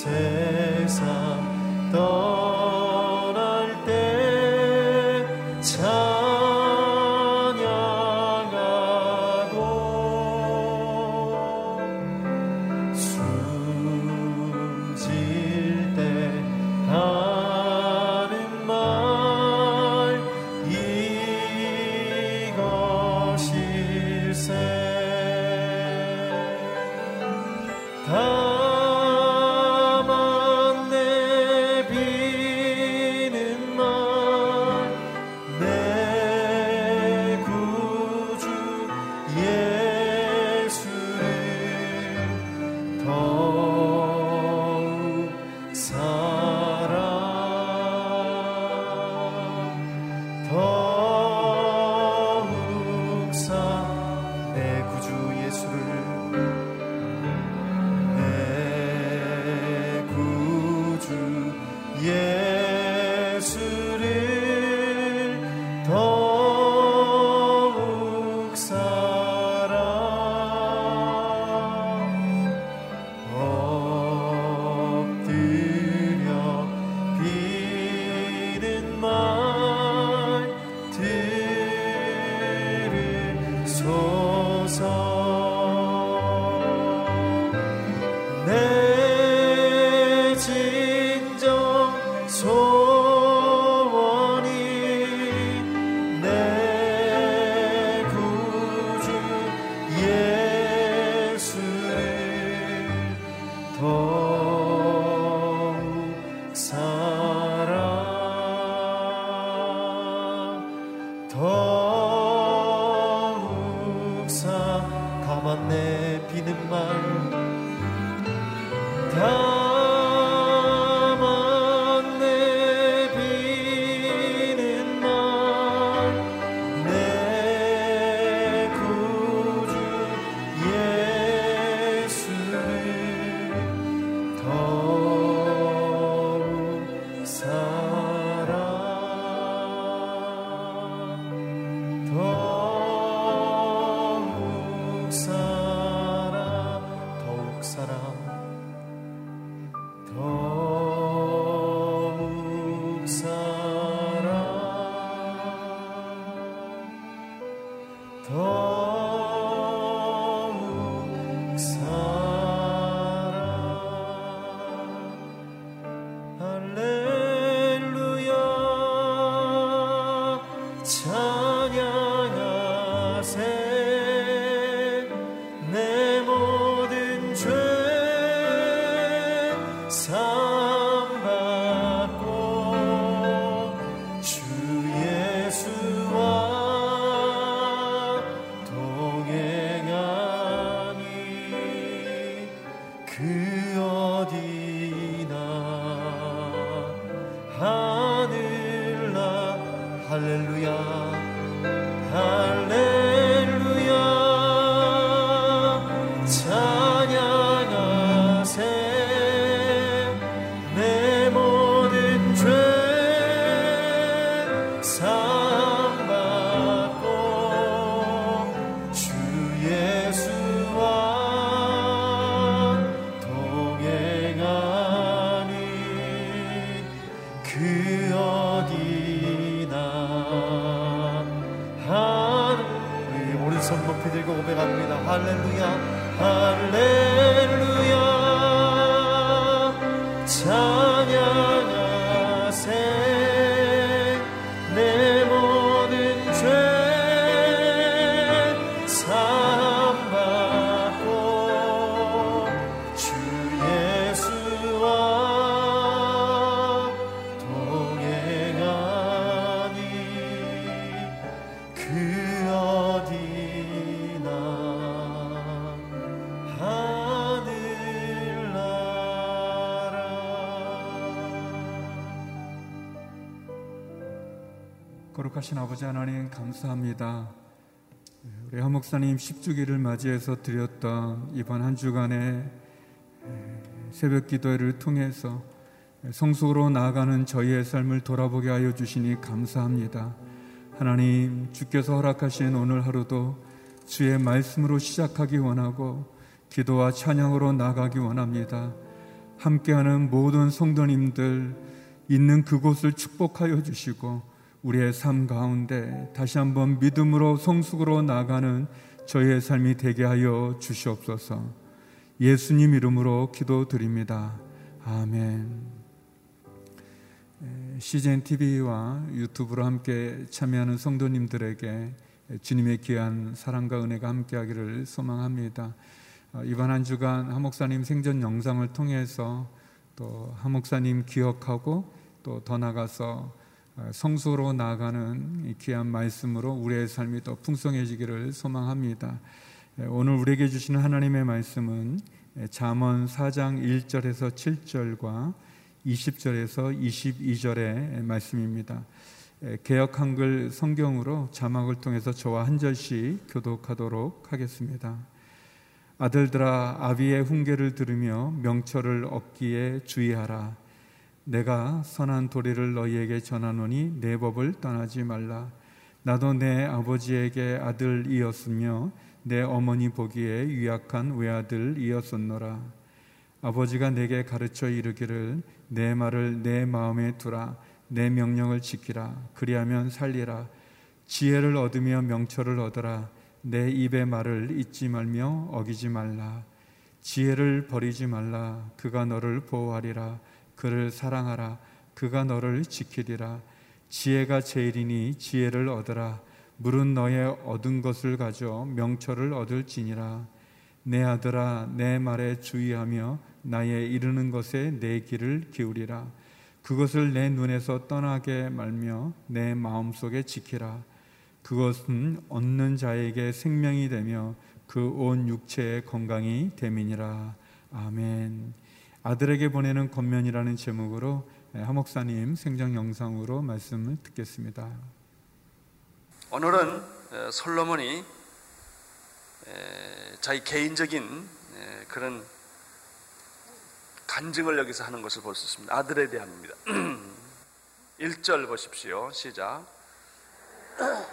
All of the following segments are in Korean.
세상 떠 거룩하신 아버지 하나님 감사합니다. 우리 한 목사님 10주기를 맞이해서 드렸던 이번 한 주간의 새벽 기도회를 통해서 성숙으로 나아가는 저희의 삶을 돌아보게 하여 주시니 감사합니다. 하나님, 주께서 허락하신 오늘 하루도 주의 말씀으로 시작하기 원하고 기도와 찬양으로 나가기 원합니다. 함께하는 모든 성도님들 있는 그곳을 축복하여 주시고 우리의 삶 가운데 다시 한번 믿음으로 성숙으로 나가는 저희의 삶이 되게 하여 주시옵소서. 예수님 이름으로 기도드립니다. 아멘. CGN TV와 유튜브로 함께 참여하는 성도님들에게 주님의 귀한 사랑과 은혜가 함께하기를 소망합니다. 어, 이번 한 주간 한 목사님 생전 영상을 통해서 또한 목사님 기억하고 또 더 나가서 어, 성소로 나아가는 귀한 말씀으로 우리의 삶이 더 풍성해지기를 소망합니다. 오늘 우리에게 주시는 하나님의 말씀은 잠언 4장 1절에서 7절과 20절에서 22절의 말씀입니다. 개혁 한글 성경으로 자막을 통해서 저와 한 절씩 교독하도록 하겠습니다. 아들들아 아비의 훈계를 들으며 명철을 얻기에 주의하라. 내가 선한 도리를 너희에게 전하노니 내 법을 떠나지 말라. 나도 내 아버지에게 아들이었으며 내 어머니 보기에 유약한 외아들이었었노라. 아버지가 내게 가르쳐 이르기를 내 말을 내 마음에 두라. 내 명령을 지키라. 그리하면 살리라. 지혜를 얻으며 명철을 얻어라. 내 입의 말을 잊지 말며 어기지 말라. 지혜를 버리지 말라. 그가 너를 보호하리라. 그를 사랑하라. 그가 너를 지키리라. 지혜가 제일이니 지혜를 얻으라. 물은 너의 얻은 것을 가져 명철을 얻을지니라. 내 아들아, 내 말에 주의하며 나의 이르는 것에 내 귀를 기울이라. 그것을 내 눈에서 떠나게 말며 내 마음속에 지키라. 그것은 얻는 자에게 생명이 되며 그 온 육체의 건강이 됨이니라. 아멘. 아들에게 보내는 겉면이라는 제목으로 하목사님 생장 영상으로 말씀을 듣겠습니다. 오늘은 솔로몬이 자기 개인적인 그런 간증을 여기서 하는 것을 볼 수 있습니다. 아들에 대한입니다. 1절 보십시오. 시작.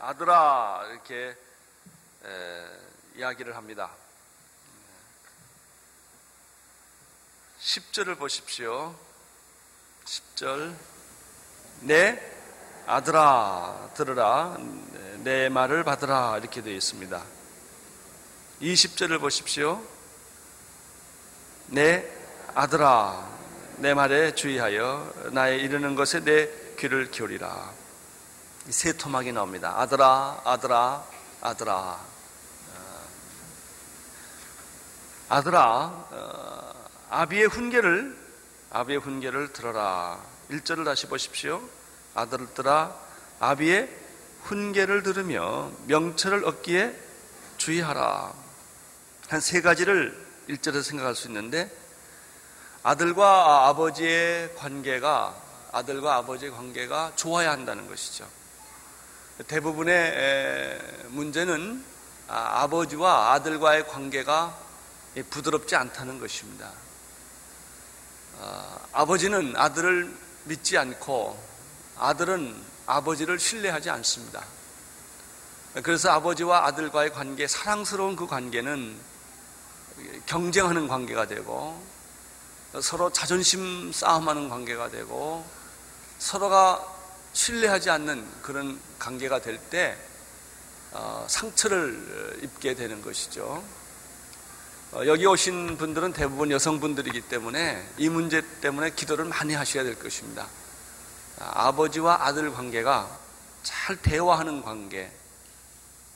아들아 이렇게 이야기를 합니다. 10절을 보십시오. 10절. 내 아들아, 들으라. 내 말을 받으라. 이렇게 되어 있습니다. 20절을 보십시오. 내 아들아, 내 말에 주의하여 나의 이르는 것에 내 귀를 기울이라. 세 토막이 나옵니다. 아들아, 아들아, 아들아. 아들아, 어, 아비의 훈계를 아비의 훈계를 들어라. 1절을 다시 보십시오. 아들들아 아비의 훈계를 들으며 명철을 얻기에 주의하라. 한 세 가지를 1절에서 생각할 수 있는데 아들과 아버지의 관계가 아들과 아버지의 관계가 좋아야 한다는 것이죠. 대부분의 문제는 아, 아버지와 아들과의 관계가 부드럽지 않다는 것입니다. 아, 아버지는 아들을 믿지 않고 아들은 아버지를 신뢰하지 않습니다. 그래서 아버지와 아들과의 관계, 사랑스러운 그 관계는 경쟁하는 관계가 되고 서로 자존심 싸움하는 관계가 되고 서로가 신뢰하지 않는 그런 관계가 될때 어, 상처를 입게 되는 것이죠. 어, 여기 오신 분들은 대부분 여성분들이기 때문에 이 문제 때문에 기도를 많이 하셔야 될 것입니다. 아버지와 아들 관계가 잘 대화하는 관계.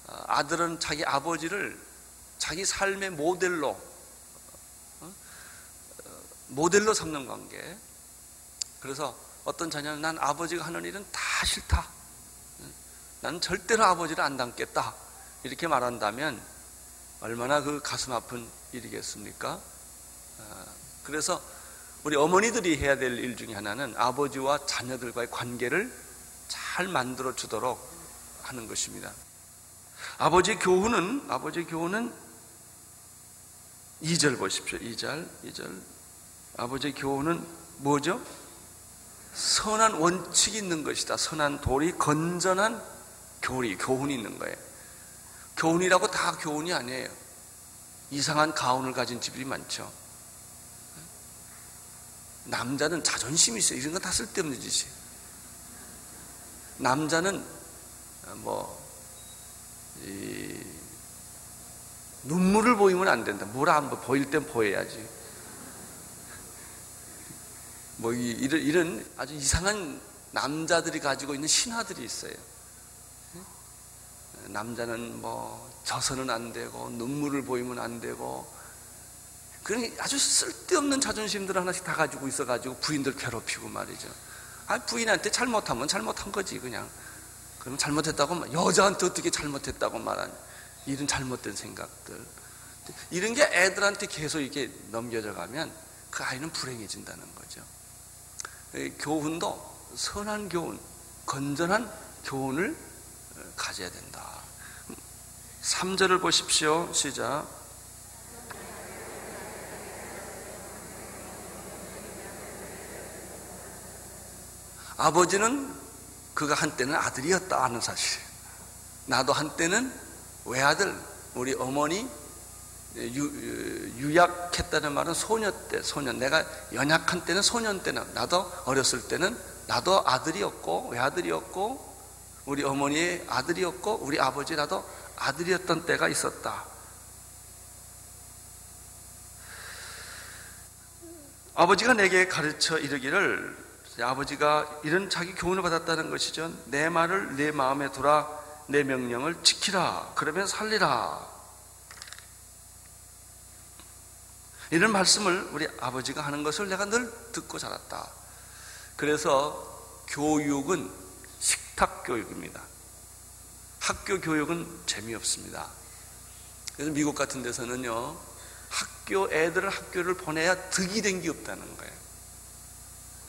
어, 아들은 자기 아버지를 자기 삶의 모델로 모델로 삼는 관계. 그래서 어떤 자녀는 난 아버지가 하는 일은 다 싫다. 나는 절대로 아버지를 안 닮겠다. 이렇게 말한다면 얼마나 그 가슴 아픈 일이겠습니까? 아, 그래서 우리 어머니들이 해야 될 일 중에 하나는 아버지와 자녀들과의 관계를 잘 만들어 주도록 하는 것입니다. 아버지 교훈은 아버지 교훈은 2절 보십시오. 2절, 2절. 아버지 교훈은 뭐죠? 선한 원칙이 있는 것이다. 선한 돌이 건전한 교리, 교훈이 있는 거예요. 교훈이라고 다 교훈이 아니에요. 이상한 가훈을 가진 집이 많죠. 남자는 자존심이 있어요. 이런 건 다 쓸데없는 짓이에요. 남자는 뭐 눈물을 보이면 안 된다. 물안 보일 땐 보여야지. 뭐 이런, 이런 아주 이상한 남자들이 가지고 있는 신화들이 있어요. 남자는 뭐 져서는 안 되고 눈물을 보이면 안 되고 그런 아주 쓸데없는 자존심들 하나씩 다 가지고 있어가지고 부인들 괴롭히고 말이죠. 아 부인한테 잘못하면 잘못한 거지 그냥. 그럼 잘못했다고 여자한테 어떻게 잘못했다고 말하는 이런 잘못된 생각들 이런 게 애들한테 계속 이렇게 넘겨져 가면 그 아이는 불행해진다는 거죠. 교훈도 선한 교훈, 건전한 교훈을 가져야 된다. 3절을 보십시오. 시작. 아버지는 그가 한때는 아들이었다 하는 사실. 나도 한때는 외아들, 우리 어머니 유, 약했다는 말은 소녀 때, 소년. 내가 연약한 때는 소년 때는, 나도 어렸을 때는 나도 아들이었고, 외아들이었고, 우리 어머니의 아들이었고, 우리 아버지 나도 아들이었던 때가 있었다. 아버지가 내게 가르쳐 이르기를 아버지가 이런 자기 교훈을 받았다는 것이죠. 내 말을 내 마음에 두라, 내 명령을 지키라. 그러면 살리라. 이런 말씀을 우리 아버지가 하는 것을 내가 늘 듣고 자랐다. 그래서 교육은 식탁 교육입니다. 학교 교육은 재미없습니다. 그래서 미국 같은 데서는요, 학교 애들을 학교를 보내야 득이 된 게 없다는 거예요.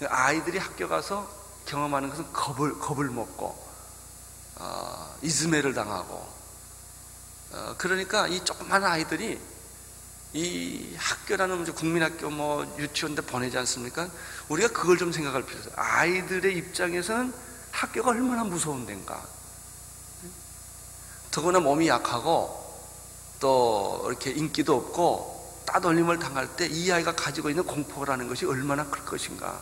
아이들이 학교 가서 경험하는 것은 겁을, 겁을 먹고, 어, 이즈메를 당하고, 어, 그러니까 이 조그만 아이들이 이 학교라는 국민학교 뭐 유치원대 보내지 않습니까? 우리가 그걸 좀 생각할 필요 있어요. 아이들의 입장에서는 학교가 얼마나 무서운 데인가. 더구나 몸이 약하고 또 이렇게 인기도 없고 따돌림을 당할 때 이 아이가 가지고 있는 공포라는 것이 얼마나 클 것인가.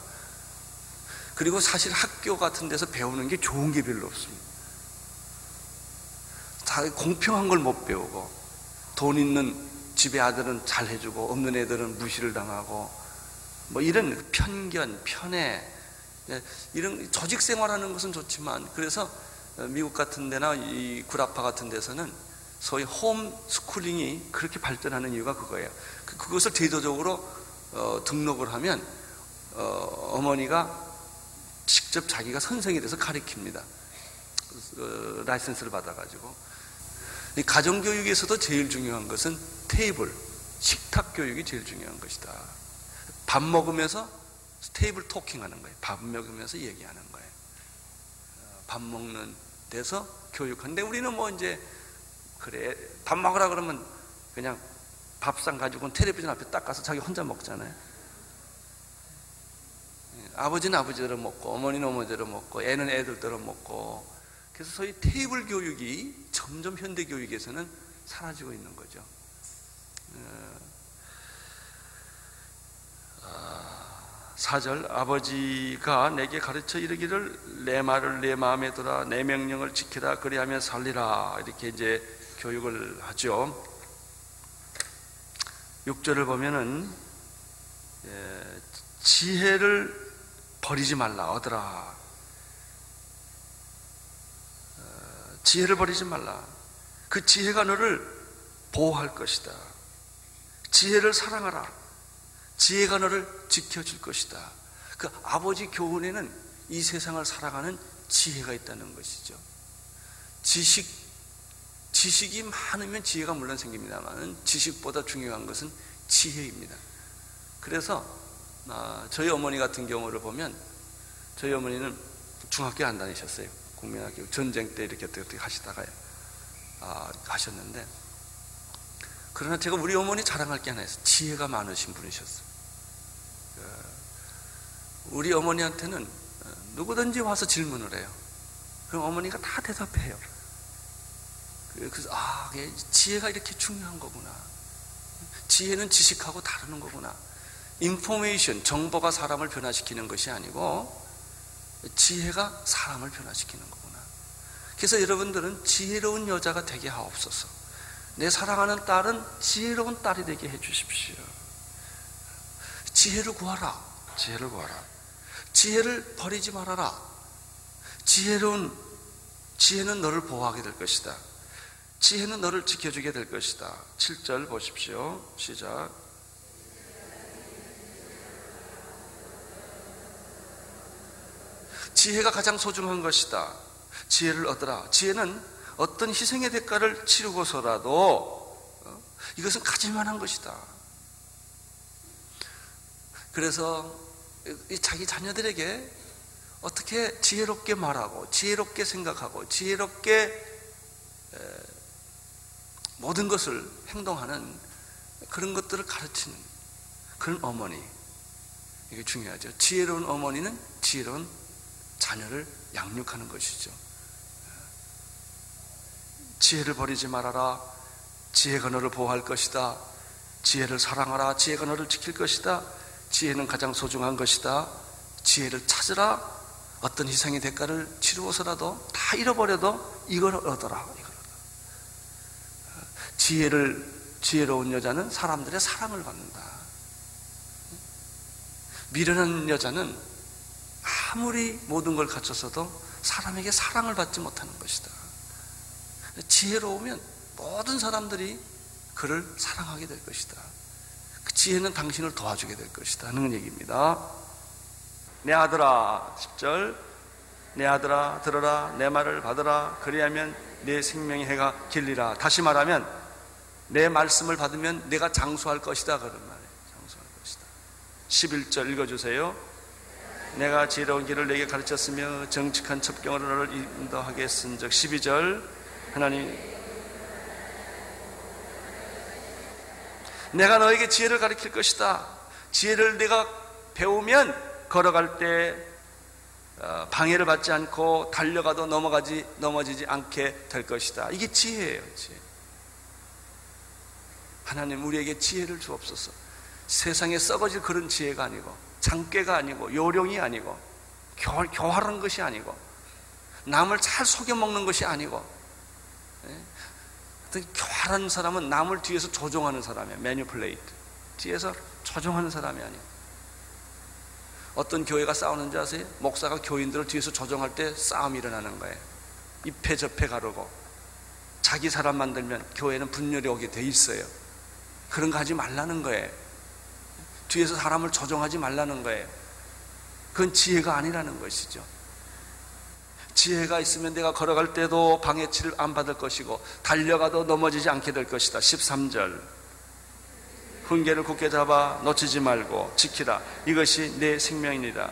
그리고 사실 학교 같은 데서 배우는 게 좋은 게 별로 없습니다. 다 공평한 걸 못 배우고 돈 있는 집에 애들은 잘 해주고 없는 애들은 무시를 당하고 뭐 이런 편견, 편애 예, 이런 조직 생활하는 것은 좋지만 그래서 미국 같은 데나 이 구라파 같은 데서는 소위 home schooling이 그렇게 발전하는 이유가 그거예요. 그, 그것을 제도적으로 어, 등록을 하면 어머니가 직접 자기가 선생이 돼서 가르칩니다. 어, 라이센스를 받아가지고. 이 가정교육에서도 제일 중요한 것은 테이블, 식탁 교육이 제일 중요한 것이다. 밥 먹으면서 table talking 하는 거예요. 밥 먹으면서 얘기하는 거예요. 어, 밥 먹는 데서 교육하는데 우리는 뭐 이제 그래 밥 먹으라 그러면 그냥 밥상 가지고 텔레비전 앞에 딱 가서 자기 혼자 먹잖아요. 예, 아버지는 아버지대로 먹고 어머니는 어머니대로 먹고 애는 애들대로 먹고 그래서 소위 테이블 교육이 점점 현대 교육에서는 사라지고 있는 거죠. 어, 아, 사절 아버지가 내게 가르쳐 이르기를 내 말을 내 마음에 들어 내 명령을 지키라 그리하면 살리라 이렇게 이제 교육을 하죠. 6절을 보면은 예, 지혜를 버리지 말라 얻으라. 어, 지혜를 버리지 말라. 그 지혜가 너를 보호할 것이다. 지혜를 사랑하라. 지혜가 너를 지켜줄 것이다. 그 아버지 교훈에는 이 세상을 살아가는 지혜가 있다는 것이죠. 지식 지식이 많으면 지혜가 물론 생깁니다만 지식보다 중요한 것은 지혜입니다. 그래서 아, 저희 어머니 같은 경우를 보면 저희 어머니는 중학교 안 다니셨어요. 국민학교 전쟁 때 이렇게 어떻게 하시다가 아, 가셨는데 그러나 제가 우리 어머니 자랑할 게 하나 있어요. 지혜가 많으신 분이셨어요. 그, 우리 어머니한테는 누구든지 와서 질문을 해요. 그럼 어머니가 다 대답해요. 그래서 아, 지혜가 이렇게 중요한 거구나. 지혜는 지식하고 다르는 거구나. 인포메이션, 정보가 사람을 변화시키는 것이 아니고 지혜가 사람을 변화시키는 거구나. 그래서 여러분들은 지혜로운 여자가 되게 하옵소서. 내 사랑하는 딸은 지혜로운 딸이 되게 해 주십시오. 지혜를 구하라. 지혜를 구하라. 지혜를 버리지 말아라. 지혜로운 지혜는 너를 보호하게 될 것이다. 지혜는 너를 지켜주게 될 것이다. 7절 보십시오. 시작. 지혜가 가장 소중한 것이다. 지혜를 얻으라. 지혜는 어떤 희생의 대가를 치르고서라도 어, 이것은 가질만한 것이다. 그래서 자기 자녀들에게 어떻게 지혜롭게 말하고 지혜롭게 생각하고 지혜롭게 모든 것을 행동하는 그런 것들을 가르치는 그런 어머니. 이게 중요하죠. 지혜로운 어머니는 지혜로운 자녀를 양육하는 것이죠. 지혜를 버리지 말아라. 지혜가 너를 보호할 것이다. 지혜를 사랑하라. 지혜가 너를 지킬 것이다. 지혜는 가장 소중한 것이다. 지혜를 찾으라. 어떤 희생의 대가를 치루어서라도 다 잃어버려도 이걸 얻어라. 지혜를 지혜로운 여자는 사람들의 사랑을 받는다. 미련한 여자는 아무리 모든 걸 갖췄어도 사람에게 사랑을 받지 못하는 것이다. 지혜로우면 모든 사람들이 그를 사랑하게 될 것이다. 그 지혜는 당신을 도와주게 될 것이다. 하는 얘기입니다. 내 아들아, 10절. 내 아들아, 들어라. 내 말을 받으라. 그리하면 내 생명의 해가 길리라. 다시 말하면 내 말씀을 받으면 내가 장수할 것이다. 그런 말이에요. 장수할 것이다. 11절 읽어주세요. 내가 지혜로운 길을 내게 가르쳤으며 정직한 첩경으로 너를 인도하겠은 적 12절 하나님 내가 너에게 지혜를 가르칠 것이다. 지혜를 내가 배우면 걸어갈 때 어, 방해를 받지 않고 달려가도 넘어가지 넘어지지 않게 될 것이다. 이게 지혜예요. 지혜. 하나님 우리에게 지혜를 주옵소서. 세상에 썩어질 그런 지혜가 아니고 장깨가 아니고 요령이 아니고 교, 교활한 것이 아니고 남을 잘 속여 먹는 것이 아니고 교활한 사람은 남을 뒤에서 조종하는 사람이야. 매니플레이트. 뒤에서 조종하는 사람이 아니야. 어떤 교회가 싸우는지 아세요? 목사가 교인들을 뒤에서 조종할 때 싸움이 일어나는 거예요. 입회 접해 가르고 자기 사람 만들면 교회는 분열이 오게 돼 있어요. 그런 거 하지 말라는 거예요. 뒤에서 사람을 조종하지 말라는 거예요. 그건 지혜가 아니라는 것이죠. 지혜가 있으면 내가 걸어갈 때도 방해치를 안 받을 것이고 달려가도 넘어지지 않게 될 것이다. 13절. 훈계를 굳게 잡아 놓치지 말고 지키라. 이것이 내 생명이니라.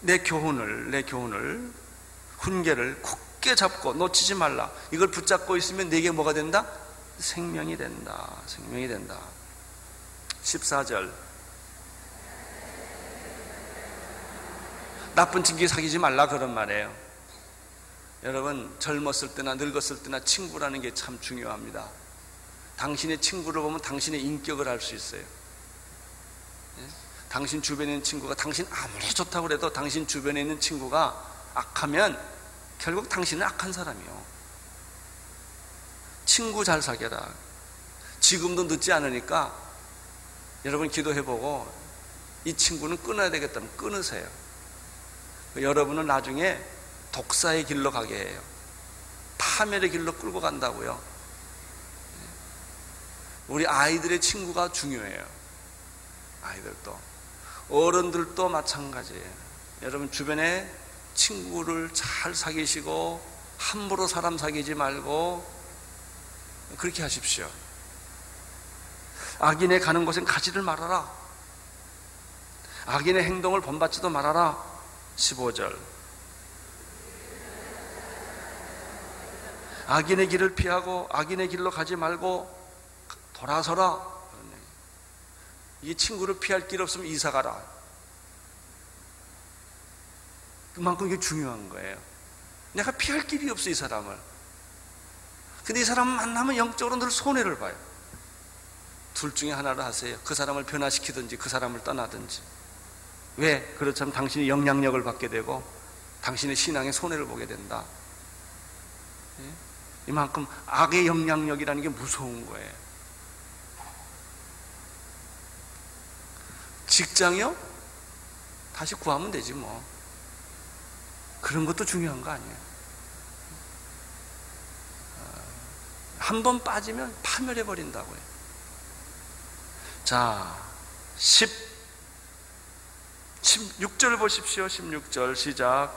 내 교훈을, 내 교훈을, 훈계를 굳게 잡고 놓치지 말라. 이걸 붙잡고 있으면 내게 뭐가 된다? 생명이 된다. 생명이 된다. 14절. 나쁜 친구 사귀지 말라 그런 말이에요. 여러분, 젊었을 때나 늙었을 때나 친구라는 게 참 중요합니다. 당신의 친구를 보면 당신의 인격을 알 수 있어요. 예? 당신 주변에 있는 친구가 당신 아무리 좋다고 해도 당신 주변에 있는 친구가 악하면 결국 당신은 악한 사람이요. 친구 잘 사귀라. 지금도 늦지 않으니까 여러분 기도해보고 이 친구는 끊어야 되겠다면 끊으세요. 여러분은 나중에 독사의 길로 가게 해요. 파멸의 길로 끌고 간다고요. 우리 아이들의 친구가 중요해요. 아이들도. 어른들도 마찬가지예요. 여러분 주변에 친구를 잘 사귀시고 함부로 사람 사귀지 말고 그렇게 하십시오. 악인의 가는 곳엔 가지를 말아라. 악인의 행동을 본받지도 말아라. 15절. 악인의 길을 피하고 악인의 길로 가지 말고 돌아서라. 이 친구를 피할 길 없으면 이사 가라. 그만큼 이게 중요한 거예요. 내가 피할 길이 없어, 이 사람을. 근데 이 사람 만나면 영적으로 늘 손해를 봐요. 둘 중에 하나를 하세요. 그 사람을 변화시키든지 그 사람을 떠나든지. 왜? 그렇다면 당신이 영향력을 받게 되고 당신의 신앙에 손해를 보게 된다. 예? 이만큼 악의 영향력이라는 게 무서운 거예요. 직장이요? 다시 구하면 되지 뭐. 그런 것도 중요한 거 아니에요. 아, 한번 빠지면 파멸해 버린다고요. 자, 10 16절 보십시오. 16절 시작.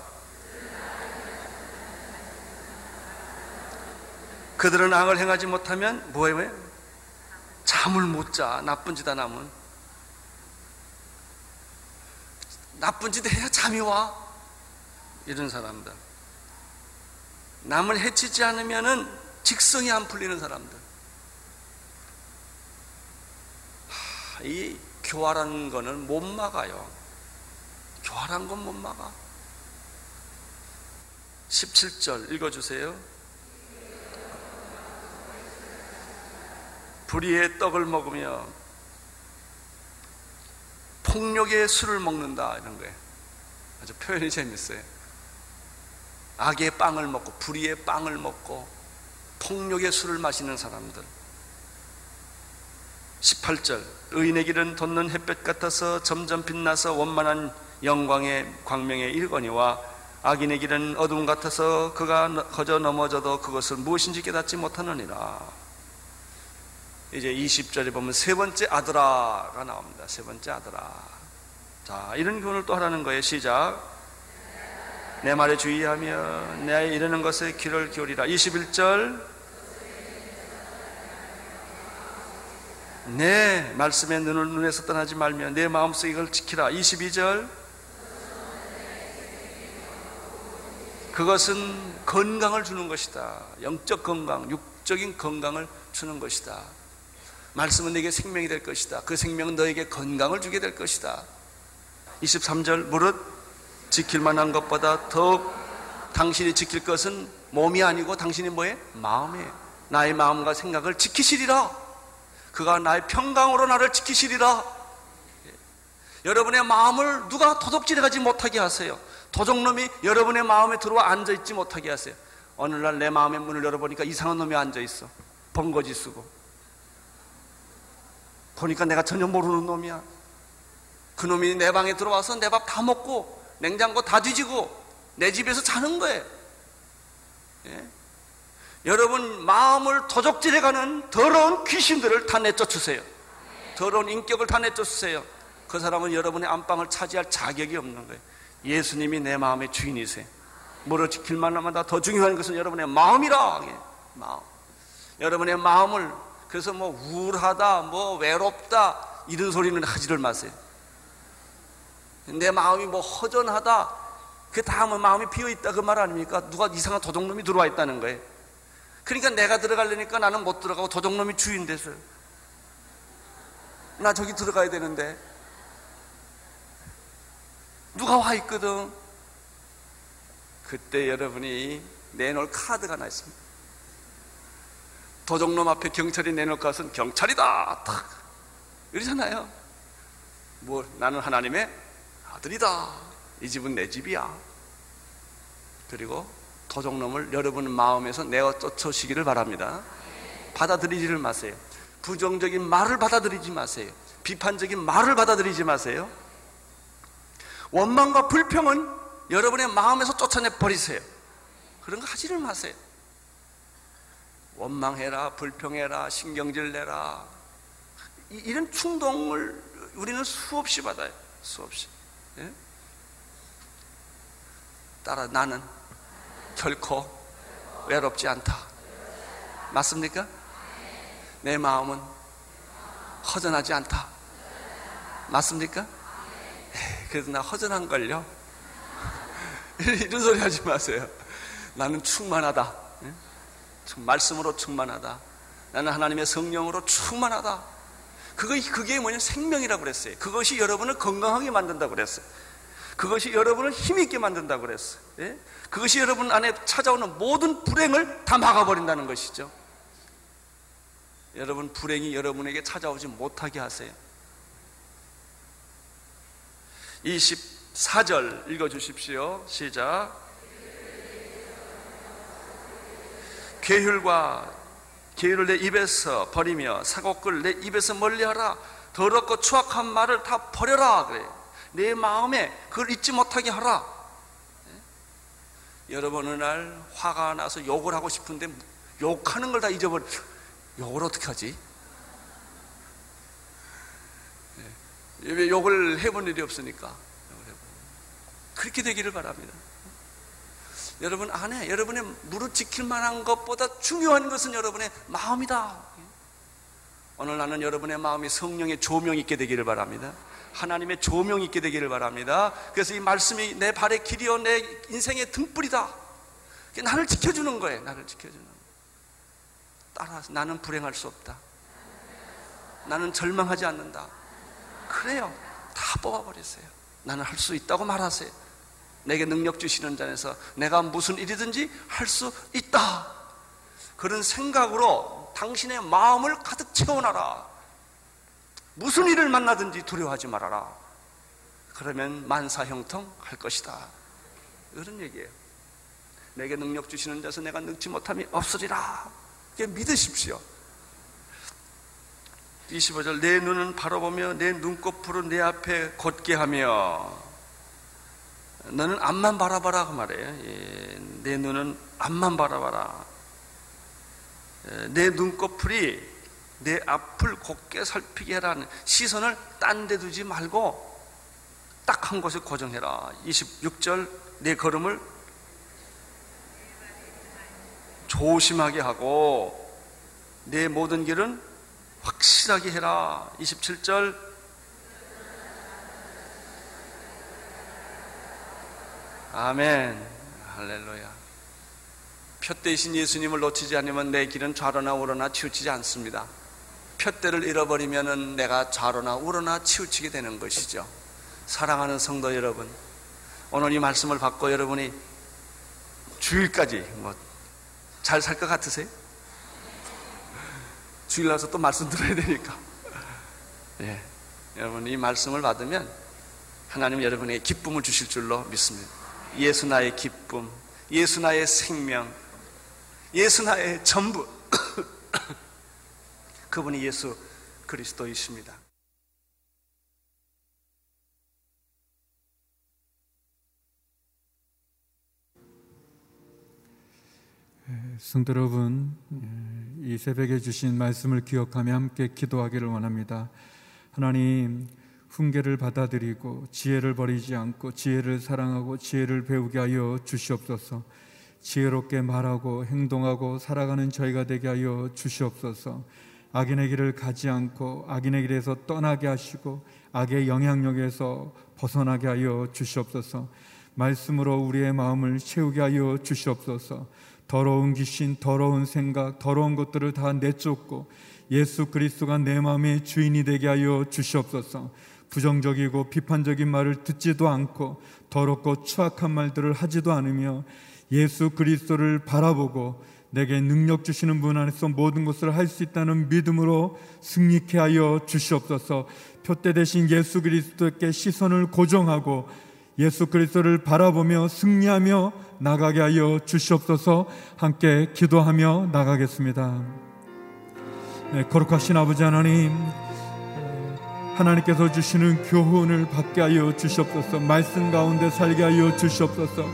그들은 악을 행하지 못하면 뭐예요? 잠을 못 자. 나쁜 짓안 하면. 나쁜 짓 해야 잠이 와. 이런 사람들. 남을 해치지 않으면은 직성이 안 풀리는 사람들. 하, 이 교활한 거는 못 막아요. 교활한 건 못 막아. 17절 읽어주세요. 불의의 떡을 먹으며 폭력의 술을 먹는다 이런 거예요. 아주 표현이 재밌어요. 악의 빵을 먹고 불의의 빵을 먹고 폭력의 술을 마시는 사람들. 18절 의인의 길은 돋는 햇볕 같아서 점점 빛나서 원만한 영광의 광명에 이르거니와 악인의 길은 어둠 같아서 그가 거저 넘어져도 그것을 무엇인지 깨닫지 못하느니라. 이제 20절에 보면 세 번째 아들아가 나옵니다. 세 번째 아들아. 자, 이런 교훈을 또 하라는 거예요. 시작. 내 말에 주의하며 내 이르는 것에 귀를 기울이라. 21절. 내 말씀에 눈을 눈에서 떠나지 말며 내 마음속에 이걸 지키라. 22절. 그것은 건강을 주는 것이다. 영적 건강, 육적인 건강을 주는 것이다. 말씀은 내게 생명이 될 것이다. 그 생명은 너에게 건강을 주게 될 것이다. 23절 무릇 지킬 만한 것보다 더욱 당신이 지킬 것은 몸이 아니고 당신이 뭐에? 마음에 나의 마음과 생각을 지키시리라. 그가 나의 평강으로 나를 지키시리라. 여러분의 마음을 누가 도둑질해 가지 못하게 하세요. 도적놈이 여러분의 마음에 들어와 앉아있지 못하게 하세요. 어느 날 내 마음의 문을 열어보니까 이상한 놈이 앉아있어. 번거지 쓰고. 보니까 내가 전혀 모르는 놈이야. 그 놈이 내 방에 들어와서 내 밥 다 먹고 냉장고 다 뒤지고 내 집에서 자는 거예요. 예? 여러분 마음을 도적질해가는 더러운 귀신들을 다 내쫓으세요. 더러운 인격을 다 내쫓으세요. 그 사람은 여러분의 안방을 차지할 자격이 없는 거예요. 예수님이 내 마음의 주인이세요. 뭐를 지킬 만하마다 더 중요한 것은 여러분의 마음이라. 마음. 여러분의 마음을 그래서 뭐 우울하다, 뭐 외롭다 이런 소리는 하지를 마세요. 내 마음이 뭐 허전하다. 그 다음은 마음이 비어 있다 그 말 아닙니까? 누가 이상한 도둑놈이 들어와 있다는 거예요. 그러니까 내가 들어가려니까 나는 못 들어가고 도둑놈이 주인 됐어요. 나 저기 들어가야 되는데 누가 와 있거든. 그때 여러분이 내놓을 카드가 나 있습니다. 도둑놈 앞에 경찰이 내놓을 것은 경찰이다. 탁. 이러잖아요. 뭐 나는 하나님의 아들이다. 이 집은 내 집이야. 그리고 도둑놈을 여러분 마음에서 내어 쫓으시기를 바랍니다. 받아들이지를 마세요. 부정적인 말을 받아들이지 마세요. 비판적인 말을 받아들이지 마세요. 원망과 불평은 여러분의 마음에서 쫓아내 버리세요. 그런 거 하지를 마세요. 원망해라, 불평해라, 신경질 내라. 이런 충동을 우리는 수없이 받아요. 수없이. 예? 따라 나는 결코 외롭지 않다. 맞습니까? 내 마음은 허전하지 않다. 맞습니까? 그래도 나 허전한 걸요. 이런 소리 하지 마세요. 나는 충만하다. 예? 말씀으로 충만하다. 나는 하나님의 성령으로 충만하다. 그거, 그게 뭐냐? 생명이라고 그랬어요. 그것이 여러분을 건강하게 만든다고 그랬어요. 그것이 여러분을 힘있게 만든다고 그랬어요. 예? 그것이 여러분 안에 찾아오는 모든 불행을 다 막아버린다는 것이죠. 여러분, 불행이 여러분에게 찾아오지 못하게 하세요. 24절 읽어 주십시오. 시작. 계율과 계율을 내 입에서 버리며 사곡을 내 입에서 멀리하라. 더럽고 추악한 말을 다 버려라. 그래. 내 마음에 그걸 잊지 못하게 하라. 네? 여러분 어느 날 화가 나서 욕을 하고 싶은데 욕하는 걸 다 잊어버려. 욕을 어떻게 하지? 욕을 해본 일이 없으니까. 그렇게 되기를 바랍니다. 여러분 안에 여러분의 무릎 지킬 만한 것보다 중요한 것은 여러분의 마음이다. 오늘 나는 여러분의 마음이 성령의 조명 있게 되기를 바랍니다. 하나님의 조명 있게 되기를 바랍니다. 그래서 이 말씀이 내 발의 길이요 내 인생의 등불이다. 나를 지켜주는 거예요. 나를 지켜주는. 따라서 나는 불행할 수 없다. 나는 절망하지 않는다. 그래요. 다 뽑아버리세요. 나는 할 수 있다고 말하세요. 내게 능력 주시는 자에서 내가 무슨 일이든지 할 수 있다. 그런 생각으로 당신의 마음을 가득 채워놔라. 무슨 일을 만나든지 두려워하지 말아라. 그러면 만사형통 할 것이다. 이런 얘기예요. 내게 능력 주시는 자에서 내가 능치 못함이 없으리라. 믿으십시오. 25절 내 눈은 바라보며 내 눈꺼풀은 내 앞에 걷게 하며 너는 앞만 바라봐라 그 말이에요. 예, 내 눈은 앞만 바라봐라. 예, 내 눈꺼풀이 내 앞을 곱게 살피게 해라는 시선을 딴 데 두지 말고 딱 한 곳에 고정해라. 26절 내 걸음을 조심하게 하고 내 모든 길은 확실하게 해라. 27절 아멘. 할렐루야. 표대이신 예수님을 놓치지 않으면 내 길은 좌로나 우로나 치우치지 않습니다. 표대를 잃어버리면 내가 좌로나 우로나 치우치게 되는 것이죠. 사랑하는 성도 여러분, 오늘 이 말씀을 받고 여러분이 주일까지 뭐 잘 살 것 같으세요? 주일 나서 또 말씀 들어야 되니까. 예. 여러분 이 말씀을 받으면 하나님 여러분에게 기쁨을 주실 줄로 믿습니다. 예수 나의 기쁨, 예수 나의 생명, 예수 나의 전부. 그분이 예수 그리스도이십니다. 성도 여러분, 이 새벽에 주신 말씀을 기억하며 함께 기도하기를 원합니다. 하나님, 훈계를 받아들이고 지혜를 버리지 않고 지혜를 사랑하고 지혜를 배우게 하여 주시옵소서. 지혜롭게 말하고 행동하고 살아가는 저희가 되게 하여 주시옵소서. 악인의 길을 가지 않고 악인의 길에서 떠나게 하시고 악의 영향력에서 벗어나게 하여 주시옵소서. 말씀으로 우리의 마음을 채우게 하여 주시옵소서. 더러운 귀신, 더러운 생각, 더러운 것들을 다 내쫓고 예수 그리스도가 내 마음의 주인이 되게 하여 주시옵소서. 부정적이고 비판적인 말을 듣지도 않고 더럽고 추악한 말들을 하지도 않으며 예수 그리스도를 바라보고 내게 능력 주시는 분 안에서 모든 것을 할 수 있다는 믿음으로 승리케 하여 주시옵소서. 표대 대신 예수 그리스도께 시선을 고정하고 예수 그리스도를 바라보며 승리하며 나가게 하여 주시옵소서 함께 기도하며 나가겠습니다. 네, 거룩하신 아버지 하나님, 하나님께서 주시는 교훈을 받게 하여 주시옵소서. 말씀 가운데 살게 하여 주시옵소서.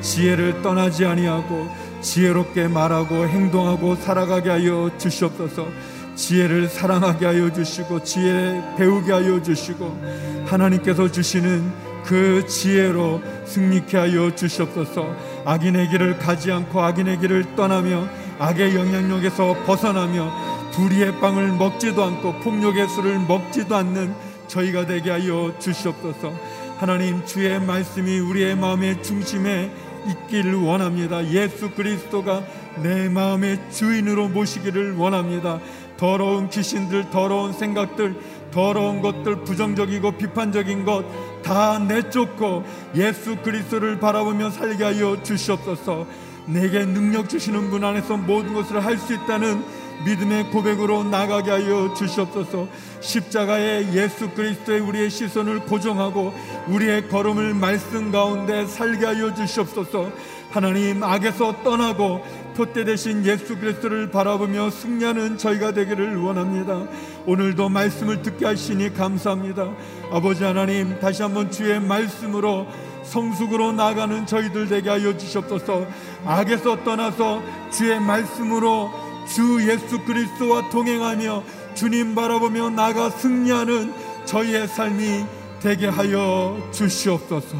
지혜를 떠나지 아니하고 지혜롭게 말하고 행동하고 살아가게 하여 주시옵소서. 지혜를 사랑하게 하여 주시고 지혜 배우게 하여 주시고 하나님께서 주시는 그 지혜로 승리케 하여 주시옵소서. 악인의 길을 가지 않고 악인의 길을 떠나며 악의 영향력에서 벗어나며 불의의 빵을 먹지도 않고 폭력의 술을 먹지도 않는 저희가 되게 하여 주시옵소서. 하나님 주의 말씀이 우리의 마음의 중심에 있기를 원합니다. 예수 그리스도가 내 마음의 주인으로 모시기를 원합니다. 더러운 귀신들 더러운 생각들 더러운 것들 부정적이고 비판적인 것 다 내쫓고 예수 그리스도를 바라보며 살게 하여 주시옵소서. 내게 능력 주시는 분 안에서 모든 것을 할 수 있다는 믿음의 고백으로 나가게 하여 주시옵소서. 십자가에 예수 그리스도의 우리의 시선을 고정하고 우리의 걸음을 말씀 가운데 살게 하여 주시옵소서. 하나님 악에서 떠나고 표대 대신 예수 그리스도를 바라보며 승리하는 저희가 되기를 원합니다. 오늘도 말씀을 듣게 하시니 감사합니다. 아버지 하나님 다시 한번 주의 말씀으로 성숙으로 나가는 저희들 되게 하여 주시옵소서. 악에서 떠나서 주의 말씀으로 주 예수 그리스도와 동행하며 주님 바라보며 나가 승리하는 저희의 삶이 되게 하여 주시옵소서.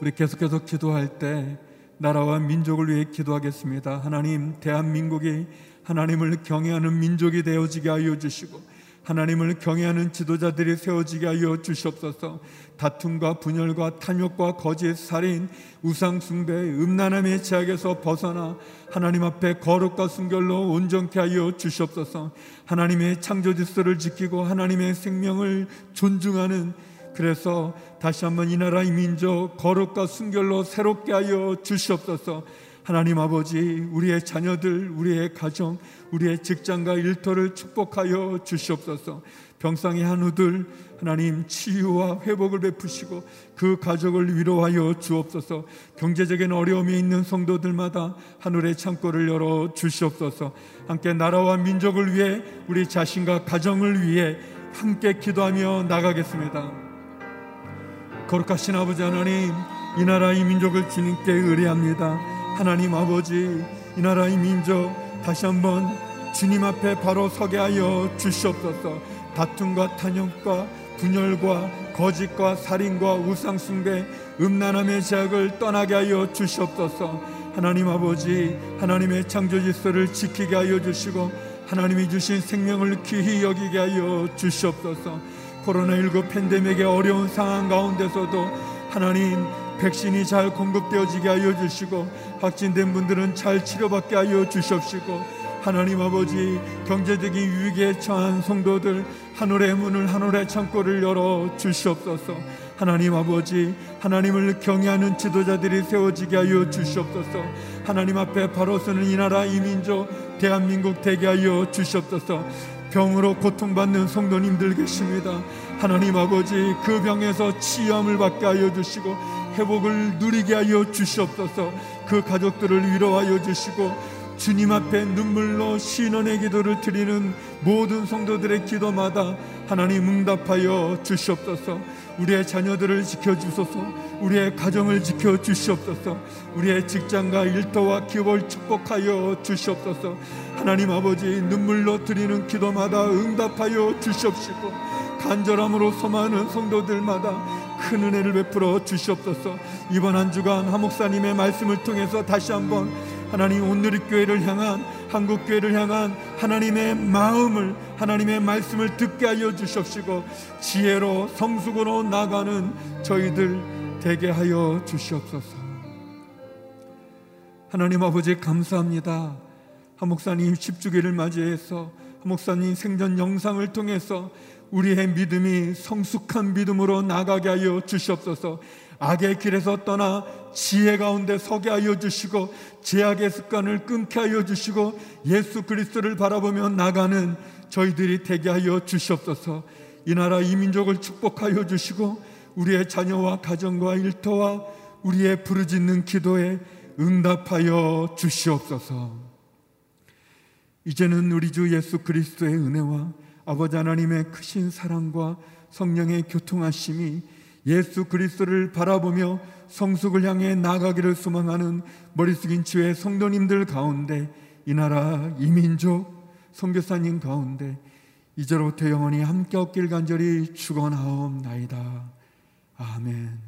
우리 계속해서 기도할 때 나라와 민족을 위해 기도하겠습니다. 하나님, 대한민국이 하나님을 경외하는 민족이 되어지게 하여 주시고 하나님을 경외하는 지도자들이 세워지게 하여 주시옵소서. 다툼과 분열과 탐욕과 거짓, 살인, 우상 숭배, 음란함의 제약에서 벗어나 하나님 앞에 거룩과 순결로 온전케 하여 주시옵소서. 하나님의 창조 질서를 지키고 하나님의 생명을 존중하는 그래서 다시 한번 이 나라 의 민족 거룩과 순결로 새롭게 하여 주시옵소서. 하나님 아버지, 우리의 자녀들, 우리의 가정, 우리의 직장과 일터를 축복하여 주시옵소서. 병상의 한우들 하나님 치유와 회복을 베푸시고 그 가족을 위로하여 주옵소서. 경제적인 어려움이 있는 성도들마다 하늘의 창고를 열어 주시옵소서. 함께 나라와 민족을 위해 우리 자신과 가정을 위해 함께 기도하며 나가겠습니다. 거룩하신 아버지 하나님 이 나라 이 민족을 주님께 의뢰합니다. 하나님 아버지 이 나라 이 민족 다시 한번 주님 앞에 바로 서게 하여 주시옵소서. 다툼과 탄협과 분열과 거짓과 살인과 우상숭배 음란함의 제약을 떠나게 하여 주시옵소서. 하나님 아버지 하나님의 창조 질서를 지키게 하여 주시고 하나님이 주신 생명을 귀히 여기게 하여 주시옵소서 코로나19 팬데믹의 어려운 상황 가운데서도 하나님 백신이 잘 공급되어지게 하여 주시고 확진된 분들은 잘 치료받게 하여 주시옵시고 하나님 아버지 경제적인 위기에 처한 성도들 하늘의 문을 하늘의 창고를 열어 주시옵소서. 하나님 아버지 하나님을 경외하는 지도자들이 세워지게 하여 주시옵소서. 하나님 앞에 바로 서는 이 나라 이 민족 대한민국 되게 하여 주시옵소서 병으로 고통받는 성도님들 계십니다. 하나님 아버지 그 병에서 치유함을 받게 하여 주시고 회복을 누리게 하여 주시옵소서 그 가족들을 위로하여 주시고 주님 앞에 눈물로 신원의 기도를 드리는 모든 성도들의 기도마다 하나님 응답하여 주시옵소서 우리의 자녀들을 지켜주소서. 우리의 가정을 지켜주시옵소서. 우리의 직장과 일터와 기업을 축복하여 주시옵소서. 하나님 아버지 눈물로 드리는 기도마다 응답하여 주시옵시고 간절함으로 소망하는 성도들마다 큰 은혜를 베풀어 주시옵소서. 이번 한 주간 하목사님의 말씀을 통해서 다시 한번 하나님 오늘의 교회를 향한 한국 교회를 향한 하나님의 마음을 하나님의 말씀을 듣게 하여 주시옵시고 지혜로 성숙으로 나가는 저희들 되게 하여 주시옵소서. 하나님 아버지 감사합니다. 한 목사님 10주기를 맞이해서 한 목사님 생전 영상을 통해서 우리의 믿음이 성숙한 믿음으로 나가게 하여 주시옵소서. 악의 길에서 떠나 지혜 가운데 서게 하여 주시고 제약의 습관을 끊게 하여 주시고 예수 그리스도를 바라보며 나가는 저희들이 되게 하여 주시옵소서. 이 나라 이 민족을 축복하여 주시고 우리의 자녀와 가정과 일터와 우리의 부르짖는 기도에 응답하여 주시옵소서. 이제는 우리 주 예수 그리스도의 은혜와 아버지 하나님의 크신 사랑과 성령의 교통하심이 예수 그리스도를 바라보며 성숙을 향해 나가기를 소망하는 머리 숙인 주의 성도님들 가운데 이 나라 이민족 선교사님 가운데 이제로부터 영원히 함께 없길 간절히 축원하옵나이다. 아멘.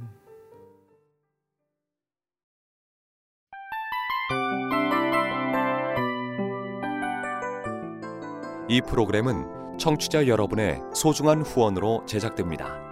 이 프로그램은 청취자 여러분의 소중한 후원으로 제작됩니다.